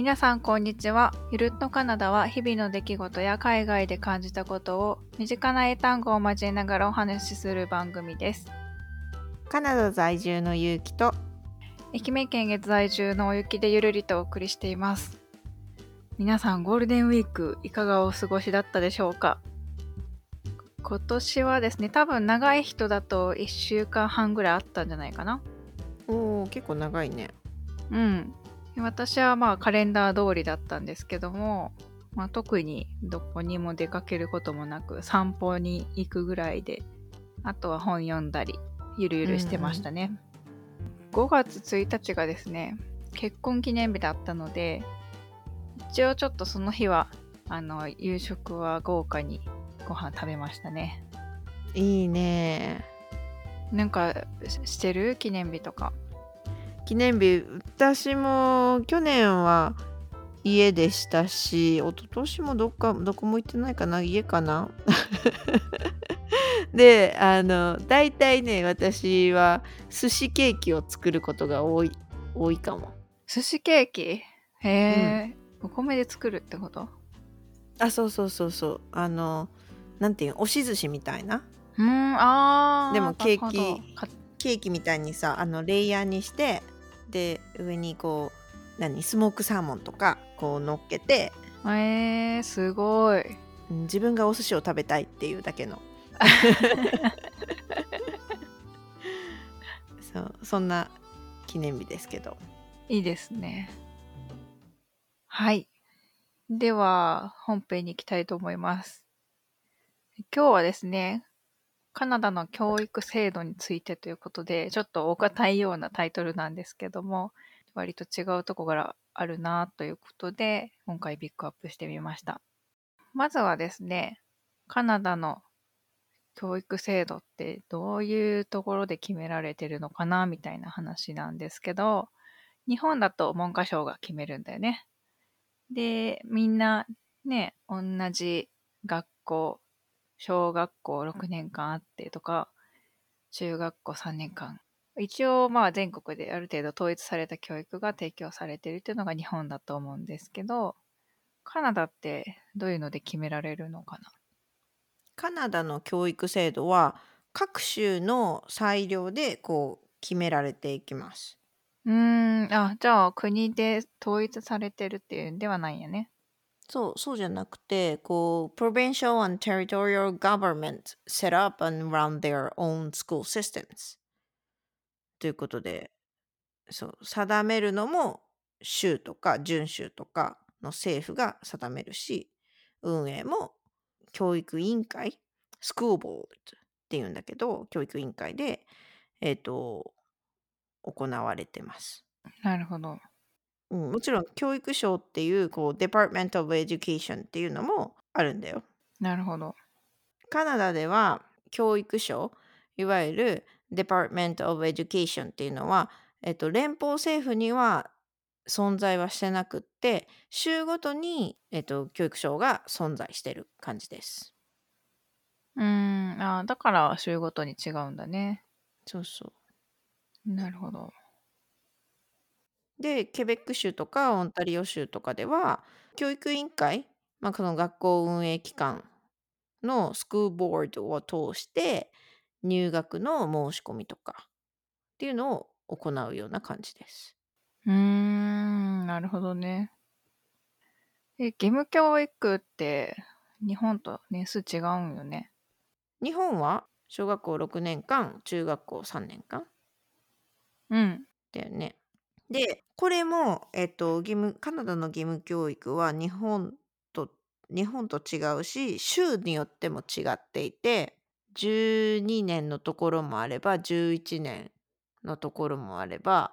皆さんこんにちは。ゆるっとカナダは日々の出来事や海外で感じたことを身近な英単語を交えながらお話しする番組です。カナダ在住のゆうきと愛媛県越在住のお雪でゆるりとお送りしています。皆さんゴールデンウィークいかがお過ごしだったでしょうか？今年はですね、多分長い人だと1週間半ぐらいあったんじゃないかな。おー結構長いねうん。私はまあカレンダー通りだったんですけども、まあ、特にどこにも出かけることもなく散歩に行くぐらいであとは本読んだりゆるゆるしてましたね、5月1日がですね結婚記念日だったので一応ちょっとその日はあの夕食は豪華にご飯食べましたね。いいね。なんかししてる？記念日とか記念日私も去年は家でしたし一昨年もどっかどこも行ってないかな家かな？であの大体ね私は寿司ケーキを作ることが多い多いかも。寿司ケーキ？へえ、お米で作るってこと？あそうそうそうそう。あのなんていうの押し寿司みたいな？うーんあー。でもケーキケーキみたいにさあのレイヤーにしてで上にこう何スモークサーモンとかこう乗っけてえー、すごい。うん自分がお寿司を食べたいっていうだけの。そうそんな記念日ですけど。いいですね。はい。では本編に行きたいと思います。今日はですねカナダの教育制度についてということでちょっとお堅いようなタイトルなんですけども割と違うところがあるなということで今回ピックアップしてみましたまずはですねカナダの教育制度ってどういうところで決められてるのかなみたいな話なんですけど日本だと文科省が決めるんだよね。でみんなね同じ学校小学校6年間あってとか中学校3年間。一応まあ全国である程度統一された教育が提供されてるっていうのが日本だと思うんですけどカナダってどういうので決められるのかな？カナダの教育制度は各州の裁量でこう決められていきます。うーん、あ、じゃあ国で統一されてるっていうんではないんやね。そうそうじゃなくてこう provincial and territorial government set up and run their own school systems ということでそう定めるのも州とか準州とかの政府が定めるし運営も教育委員会 school board っていうんだけど教育委員会でえっ、と行われてます。なるほど。うん、もちろん教育省っていうこう Department of Education っていうのもあるんだよ。なるほど。カナダでは教育省いわゆる Department of Education っていうのは、えっと、連邦政府には存在はしてなくって州ごとに、えっと、教育省が存在してる感じです。うーん、あ、だから州ごとに違うんだね。そうそなるほど。う。でケベック州とかオンタリオ州とかでは教育委員会、まあ、この学校運営機関のスクールボードを通して入学の申し込みとかっていうのを行うような感じです。うーん、なるほどね。え、義務教育って日本と年数違うんよね？日本は小学校6年間中学校3年間うん。だよね。でこれも、えっと、義務カナダの義務教育は日本と日本と違うし州によっても違っていて12年のところもあれば11年のところもあれば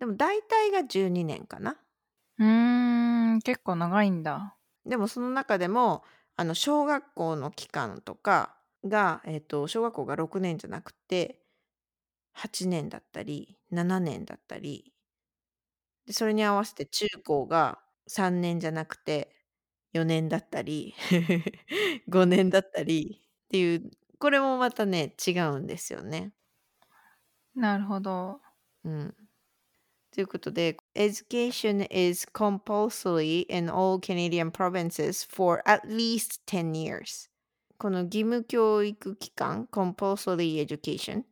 でも大体が12年かな。うーん、結構長いんだ。でもその中でもあの小学校の期間とかが、えっと小学校が6年じゃなくて8年だったり7年だったりでそれに合わせて中高が3年じゃなくて4年だったり5年だったりっていうこれもまたね違うんですよね。なるほど。うん、ということで、Education is compulsory in all Canadian provinces for at least 10 years. この義務教育期間、compulsory education。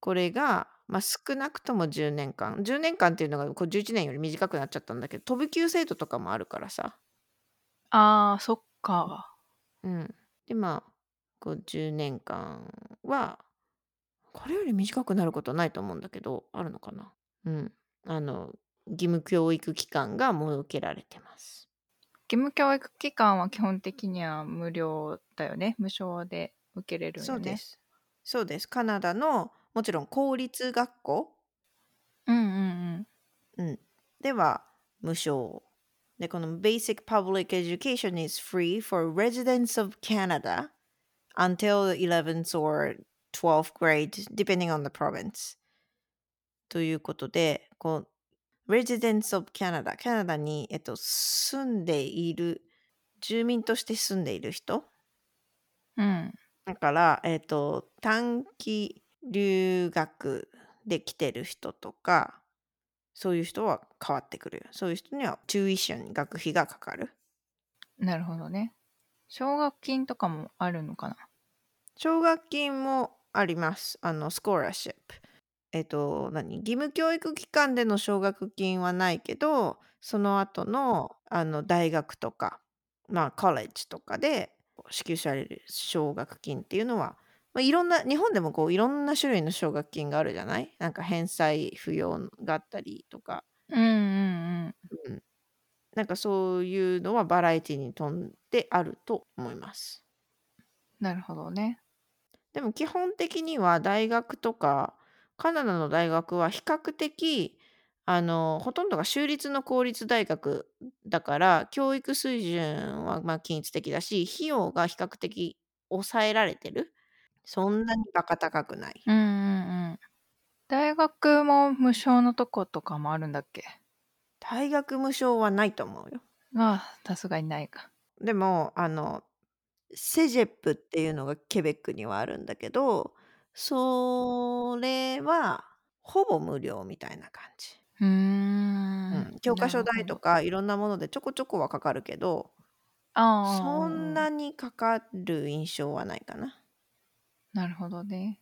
これが、まあ、少なくとも10年間。10年間っていうのがこう11年より短くなっちゃったんだけど、飛び級制度とかもあるからさ。ああ、そっか。うん。で、まあ、こう10年間は、これより短くなることはないと思うんだけど、あるのかなうん。あの、義務教育期間が設けられてます。義務教育機関は基本的には無料だよね。無償で受けれるよね。そうで。す。そうです。カナダの、もちろん公立学校、うんうんうん、では無償。で、この Basic Public Education is free for residents of Canada until the 11th or 12th grade, depending on the province. ということで、こう、residents of Canada、カナダに、えっと、住んでいる、住民として住んでいる人うん。うん。だから、えっと、短期留学で来てる人とか、そういう人は変わってくるよ。そういう人には、チューイッション、学費がかかる。なるほどね。奨学金とかもあるのかな？奨学金もあります。あの、スコーラシップ。えっと、何？義務教育機関での奨学金はないけど、その後の、あの、大学とか、まあ、コレッジとかで支給される奨学金っていうのは、まあ、いろんな、日本でもこう、いろんな種類の奨学金があるじゃない？なんか返済不要があったりとか、うんうんうん。うん。なんかそういうのはバラエティに富んであると思います。なるほどね。でも基本的には大学とかカナダの大学は比較的あのほとんどが州立の公立大学だから教育水準はまあ均一的だし費用が比較的抑えられてるそんなにバカ高くないうんうんうん。大学も無償のとことかもあるんだっけ？大学無償はないと思うよああ、さすがにないか。でもあのセジェップっていうのがケベックにはあるんだけどそれはほぼ無料みたいな感じうー。うんん、教科書代と。かいろんなものでちょこちょこはかかるけどああ、そんなにかかる印象はないかな。なるほどね。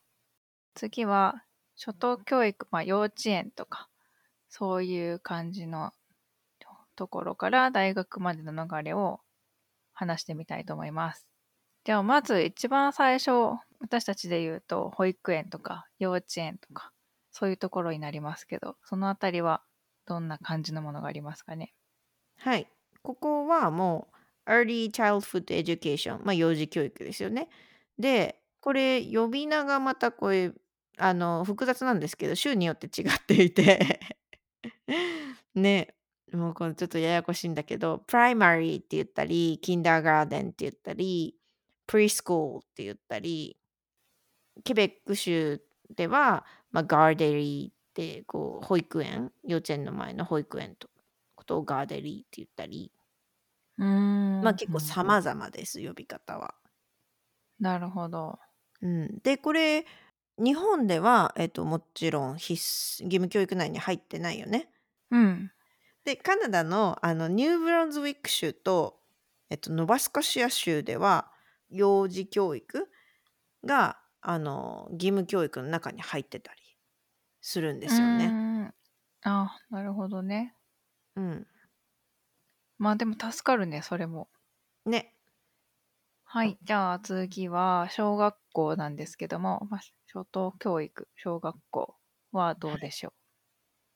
次は、初等教育、まあ幼稚園とか、そういう感じのところから大学までの流れを話してみたいと思います。ではまず一番最初、私たちで言うと保育園とか幼稚園とか、そういうところになりますけど、そのあたりはどんな感じのものがありますかね？はい。ここはもう Early Childhood Education、まあ幼児教育ですよね。で、これ呼び名がまたこれあの複雑なんですけど州によって違っていてねもうこれちょっとややこしいんだけど Primary って言ったり Kindergarten って言ったり Preschool って言ったりケベック州では、まあ、ガーデリーってこう保育園幼稚園の前の保育園とことをガーデリーって言ったりうーん。まあ結構様々です呼び方は。なるほど。うん、でこれ日本では、えっと、もちろん必須義務教育内に入ってないよね。うん。でカナダのあのニューブランズウィック州と、えっと、ノバスコシア州では幼児教育があの義務教育の中に入ってたりするんですよね。あ、なるほどね。うん、まあでも助かるね、それも。ねはい。じゃあ次は小学校なんですけども、まあ、初等教育、小学校はどうでしょ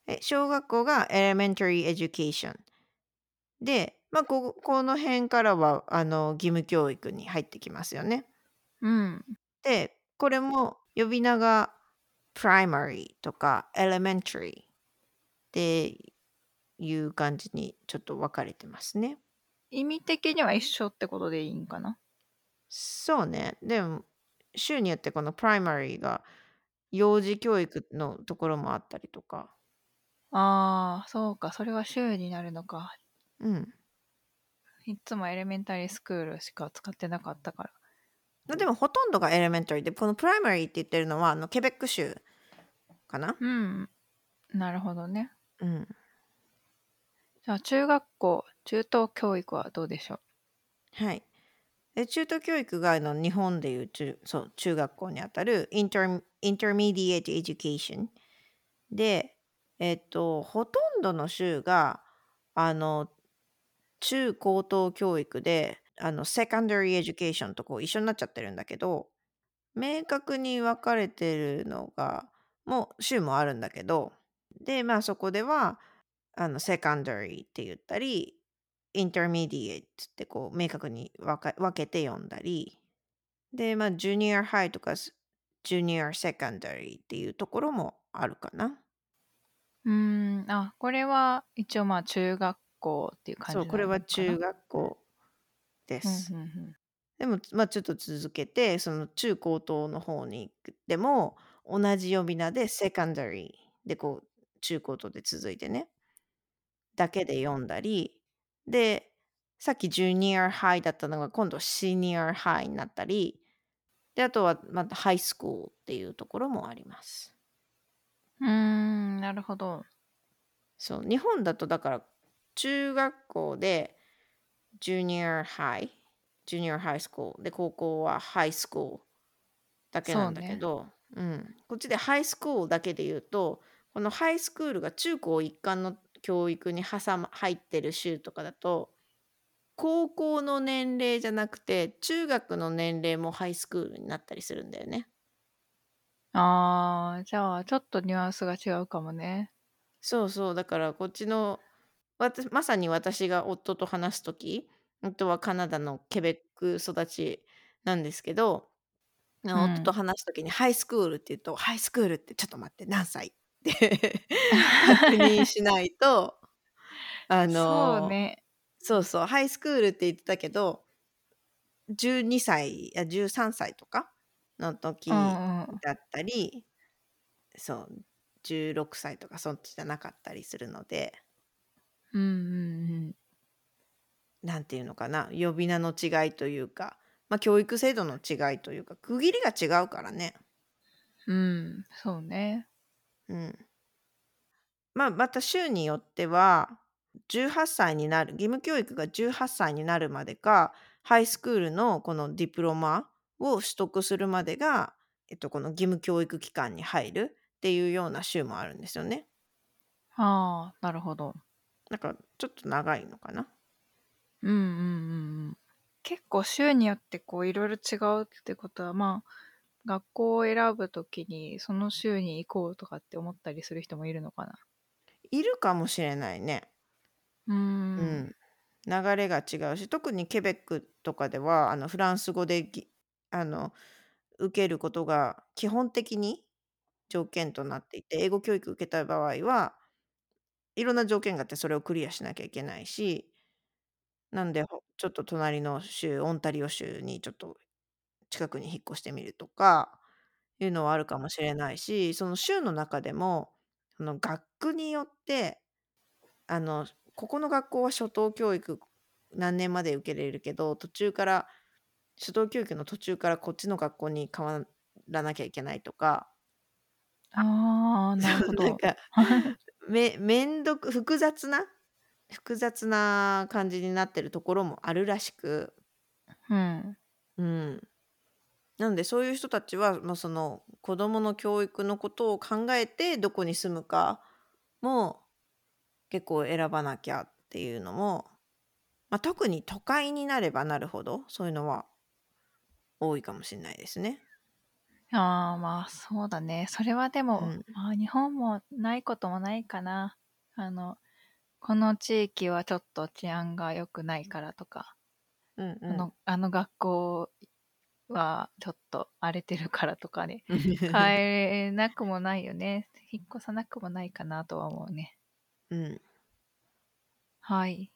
え小学校が Elementary Education で、まあ、ここの辺からはあの義務教育に入ってきますよね。う。うん。でこれも呼び名が Primary とか Elementary っていう感じにちょっと分かれてますね。意味的には一緒ってことでいいんかな？そうね。でも州によってこの Primary が幼児教育のところもあったりとか。ああ、そうか。それは週になるのか。うん。いつもエレメンタリースクールしか使ってなかったから。まあでもほとんどが Elementary でこの Primary って言ってるのはあのケベック州かな？うん。なるほどね。うん。じゃあ中学校、中等教育はどうでしょう？はい。で、中等教育がの日本でいう中そう、中学校にあたるインター intermediate education で、えっと、ほとんどの州が、あの、中高等教育で、あの、secondary education とこう一緒になっちゃってるんだけど、明確に分かれてるのがもう州もあるんだけど、で、まあ、そこでは、あの、secondary って言ったり、intermediate ってこう明確に分けて読んだり、で、まあ、junior high とか、す junior secondary っていうところもあるかな。うーん、あ、これは一応、まあ、中学校っていう感そう、じな？のこれは？中学校でふんす。ふんふん。でも、つま、ちょっと続けて、その中高等の方に行くでも、同じ呼び名で secondary でこう、中高等で続いてね。だけで読んだり、で、さっき junior high だったのが今度 senior high になったり、で、あとはまた high school っていうところもあります。うーん、なるほど。そう、日本だとだから、中学校で junior high、junior high school で、高校は high school だけなんだけそうね。ど、うん、こっちで high school だけで言うと、この high school が中高一貫の教育に挟ま入ってる州とかだと、高校の年齢じゃなくて、中学の年齢もハイスクールになったりするんだよね。ああ、じゃあ、ちょっとニュアンスが違うかもね。そうそう、だからこっちの、わたまさに私が夫と話す時、夫はカナダのケベック育ちなんですけど、な夫とうん。話す時にハイスクールって言うと、ハイスクールってちょっと待って、何歳？確認しないと、あのそうね。そうそう、ハイスクールって言ってたけど12歳、あ、13歳とかのう時んうん。だったり、そう、16歳とかそっちじゃなかったりするので。うんうんうん。なんていうのかな、呼び名の違いというか、ま、教育制度の違いというか、区切りが違うからね。うん、そうね。うん。ま、また州によっては、18歳になる義務教育が18歳になるまでか、ハイスクールのこのディプロマを取得するまでが、えっと、この義務教育機関に入るっていうような州もあるんですよね。ああ、なるほど。なんかちょっと長いのかな。うんうんうんうん。結構州によってこう色々違うってことは、まあ、学校を選ぶ時にその州に行こうとかって思ったりする人もいるのかな？いるかもしれないね。うーん。うん。流れが違うし、特にケベックとかでは、あの、フランス語でぎあの、受けることが基本的に条件となっていて、英語教育受けた場合は、いろんな条件があってそれをクリアしなきゃいけないし、なんで、ほちょっと隣の州、オンタリオ州にちょっと近くに引っ越してみるとかいうのはあるかもしれないし、その州の中でも、その学区によって、あの、ここの学校は初等教育何年まで受けれるけど、途中から初等教育の途中からこっちの学校に変わらなきゃいけないとか。ああ、なるほど。なんか、めめんどく複雑な複雑な感じになってるところもあるらしく。ふん。うん。なので、そういう人たちは、ま、その、子供の教育のことを考えて、どこに住むかも、結構選ばなきゃっていうのも、ま、特に都会になればなるほど、そういうのは多いかもしんないですね。ああ、まあ、そうだね。それはでも、うん。まあ、日本もないこともないかな。あの、この地域はちょっと治安が良くないからとか。うんうん。あのあの学校はちょっと荒れてるからとかで、変えなくもないよね。引っ越さなくもないかなとは思うね。うん。はい。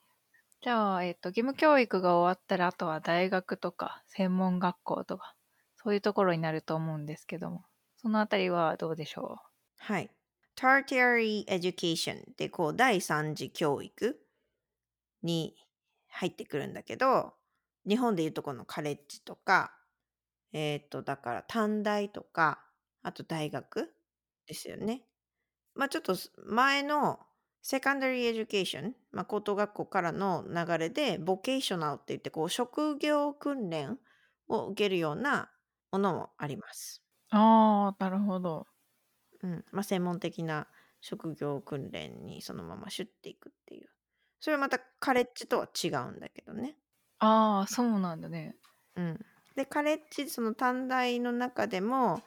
じゃあ、えっと、義務教育が終わったら、あとは大学とか専門学校とか、そういうところになると思うんですけども、そのあたりはどうでしょう？はい。Tertiary education ってこう第三次教育に入ってくるんだけど、日本でいうとこのカレッジとか、えっと、だから短大とか、あと大学ですよね。ま、ちょっとす前の secondary education、まあ、高等学校からの流れで、 vocational って言って、こう、職業訓練を受けるようなものもあります。ああ、なるほど。うん。まあ、専門的な職業訓練にそのままシュッていくっていう。それはまたカレッジとは違うんだけどね。ああ、そうなんだね。うん。で、カレッジ、その短大の中でも、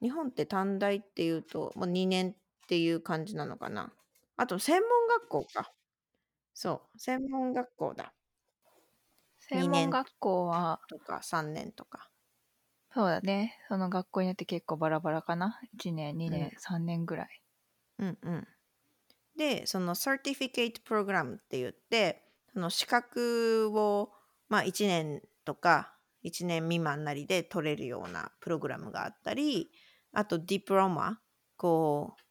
日本って短大っていうと、もう2年っていう感じなのかな。あと、専門学校か。そう、専門学校だ。専2年門学校は、とか3年とか。そうだね。その学校によって結構バラバラかな。1年、2うん。年、3年ぐらい。うんうん。で、その Certificate Program って言って、その資格を、まあ、1年とか1年未満なりで取れるようなプログラムがあったり、あとディプロマ、こう、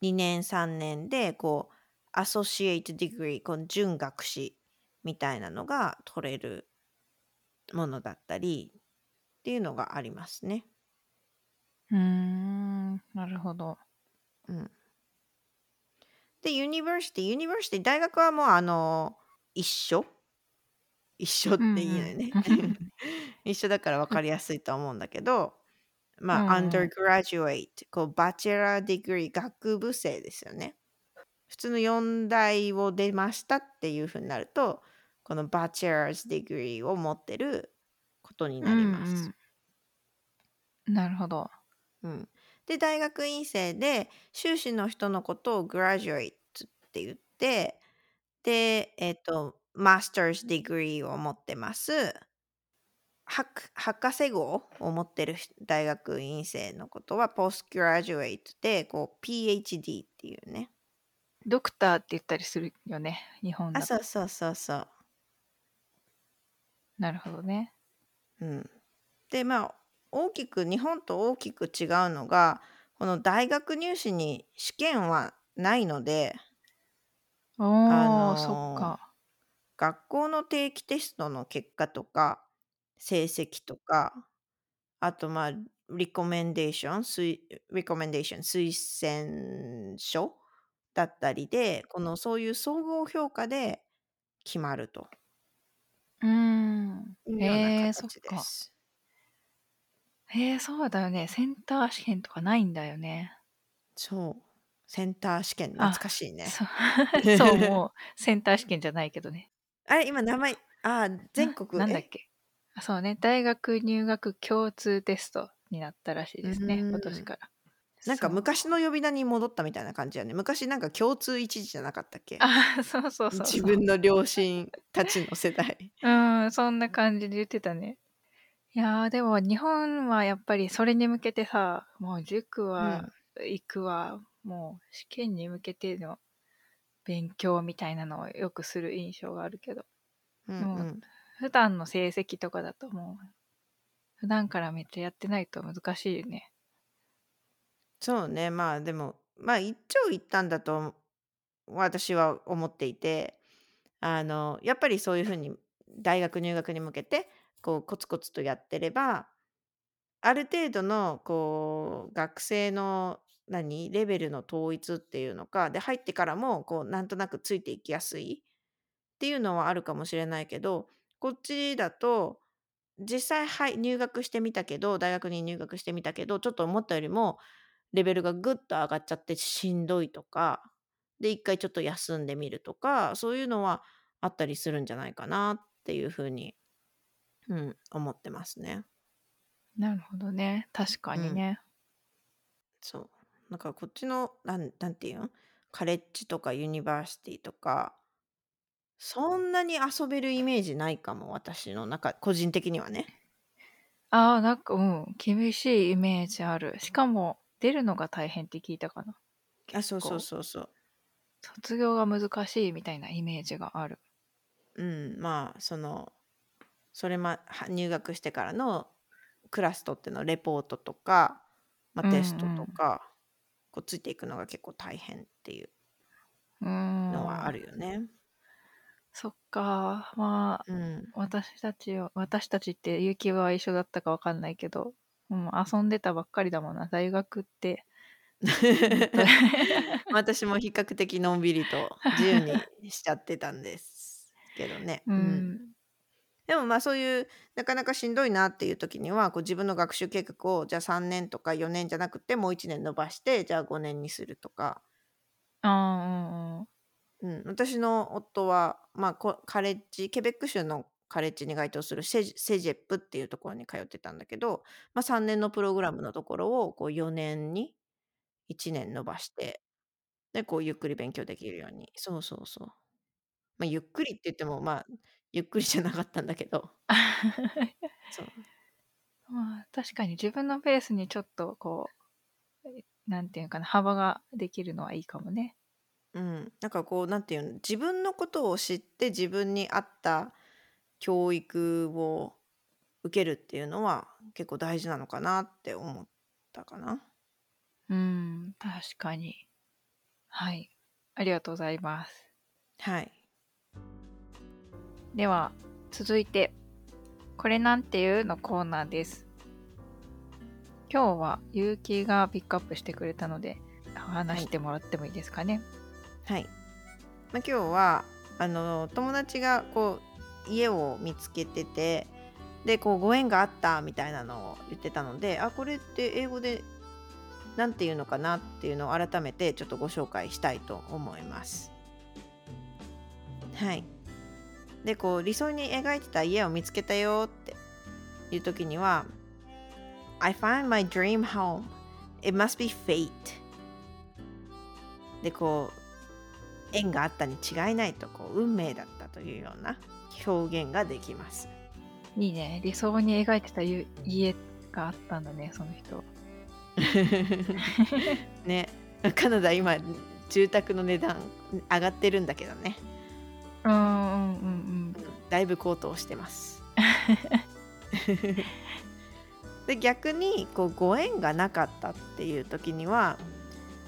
2年3年で、こう、associate degree、この準学士みたいなのが取れるものだったりっていうのがありますね。うーん、なるほど。うん。で、 university、university、大学はもうあの、一緒一緒ってうんいいのよね。うん。一緒だから分かりやすいと思うんだけど、うまあ、んうん。undergraduate、こう、 bachelor degree、学部生ですよね。普通の4大を出ましたっていうふうになると、この bachelor's degree を持ってることにうなります。んうん。なるほど。うん。で、大学院生で、修士の人のことを graduate って言って、で、えっと、 master's degree を持ってます。博博士号を持ってる人大学院生のことは postgraduate で、こう、PhD っていうね。ドクターって言ったりするよね。日本あ、だと。そうそうそうそう。なるほどね。うん。で、まあ、大きく、日本と大きく違うのが、この大学入試に試験はないので、あおー、そっか。学校の定期テストの結果とか、成績とか、あとまあ、リコメンデーション、推リコメンデーション、推薦書だったりで、このそういう総合評価で決まるとうーん。いうようなへえ、そっ形でか。す。へえ、そうだよね。センター試験とかないんだよね。そう。センター試験懐あ、かしいね。そう、そう、もうセンター試験じゃないけどね。あれ、今名前、あ、全な、国、え？なんだっけ？あそうね。大学入学共通テストになったらしいうですね。今。年から。なんかそう。昔の呼び名に戻ったみたいな感じやね。昔なんか共通一時じゃなかったっけ？あ、そうそうそう自そう。分の両親たちの世代。うん、そんな感じで言ってたね。いやー、でも日本はやっぱりそれに向けてさ、もう塾うはん。行くわ、もう試験に向けての勉強みたいなのをよくする印象があるけど、うんもううん。普段の成績とかだともう、普段からめっちゃやってないと難しいよね。そうね。まあでも、まあ一長一短だと私は思っていて、あの、やっぱりそういうふうに大学入学に向けて、こうコツコツとやってれば、ある程度のこう学生の何レベルの統一っていうのか、で入ってからもこうなんとなくついていきやすいっていうのはあるかもしれないけど、こっちだと実際はい入学してみたけど、大学に入学してみたけど、ちょっと思ったよりもレベルがぐっと上がっちゃってしんどいとか、で一回ちょっと休んでみるとか、そういうのはあったりするんじゃないかなっていうふうに、うん、思ってますね。なるほどね。確かうん。にね。そう。だからこっちの、なん、なんていうん？カレッジとかユニバーシティとか、そんなに遊べるイメージないかも、私の中、個人的にはね。ああ、なんか、うん、厳しいイメージある。しかも、出るのが大変って聞いたかな。あ、結そうそう構、そうそう。卒業が難しいみたいなイメージがある。うん、まあ、その、それま、は入学してからのクラスとってのレポートとか、まあ、うんテストとうん。か、こうついていくのが結構大変っていうのはあん。るよね。そっか。まあ、うん。私たちは、私たちって、ゆきは一緒だったかわかんないけど、うん、遊んでたばっかりだもんな。大学って 私も比較的のんびりと自由にしちゃってたんですけどね。ううん。ん。でもまあそういうなかなかしんどいなっていう時にはこう自分の学習計画をじゃあ3年とか4年じゃなくてもう1年伸ばしてじゃあ5年にするとか、ああ、うん私の夫は、まあ、こカレッジケベック州のカレッジに該当するセジセジェップっていうところに通ってたんだけど、まあ、3年のプログラムのところをこう4年に1年伸ばしてでこうゆっくり勉強できるように。そうそうそう。まあゆっくりって言ってもまあゆっくりじゃなかったんだけど そうまあ、確かに自分のペースにちょっとこう、えなんていうかな、幅ができるのはいいかもね。うん、なんかこうなんていうの自分のことを知って自分に合った教育を受けるっていうのは結構大事なのかなって思ったかな。うん、確かに。はい。ありがとうございます。はい。では、続いて、これなんていうのコーナーです。今日は結城がピックアップしてくれたので、話してもらってもいいですかね。はい。まあ、今日はあの友達がこう家を見つけててでこうご縁があったみたいなのを言ってたのであこれって英語でなんていうのかなっていうのを改めてちょっとご紹介したいと思います。はい。でこう理想に描いてた家を見つけたよっていう時には I find my dream home. It must be fate. でこう縁があったに違いないとこう運命だったというような表現ができます。いいね。理想に描いてたゆ家があったんだね、その人。ねカナダ今住宅の値段上がってるんだけどねうんうんうんだいぶ高騰してます。で逆にこうご縁がなかったっていう時には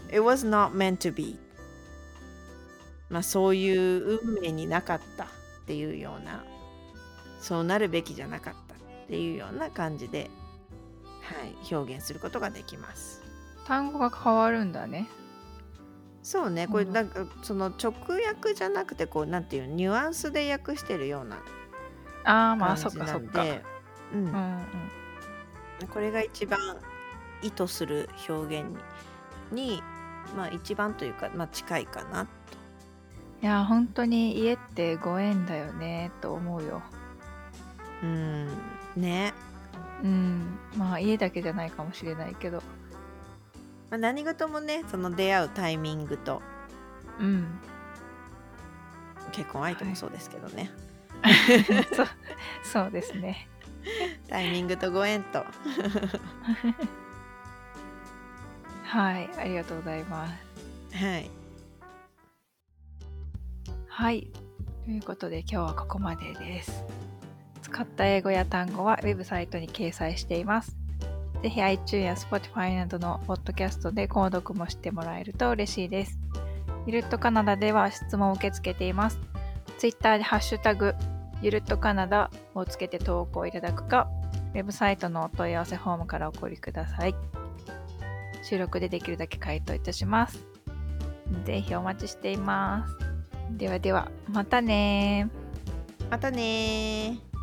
It was not meant to be まあそういう運命になかったっていうようなそうなるべきじゃなかったっていうような感じで、はい、表現することができます。うん。単語が変わるんだね。そうねこれうんなんかその直訳じゃなくてこうなんていうニュアンスで訳してるようなああ、まあそっかそっか。うんうんうん。これが一番意図する表現にに、まあ、一番というか、まあ、近いかなと。いや、本当に家ってご縁だよね、と思うよ。うんね、うん。まあ家だけじゃないかもしれないけど。まあ、何事もねその出会うタイミングとうん。結婚相手もそうですけどね、そうそうですね。タイミングとご縁とはい、ありがとうございます。はいはい。ということで今日はここまでです。使った英語や単語はウェブサイトに掲載しています。ぜひ iTunes や Spotify などのポッドキャストで購読もしてもらえると嬉しいです。ゆるっとカナダでは質問を受け付けています。Twitter でハッシュタグゆるっとカナダをつけて投稿いただくか、ウェブサイトのお問い合わせフォームからお送りください。収録でできるだけ回答いたします。ぜひお待ちしています。ではでは、またねまたねー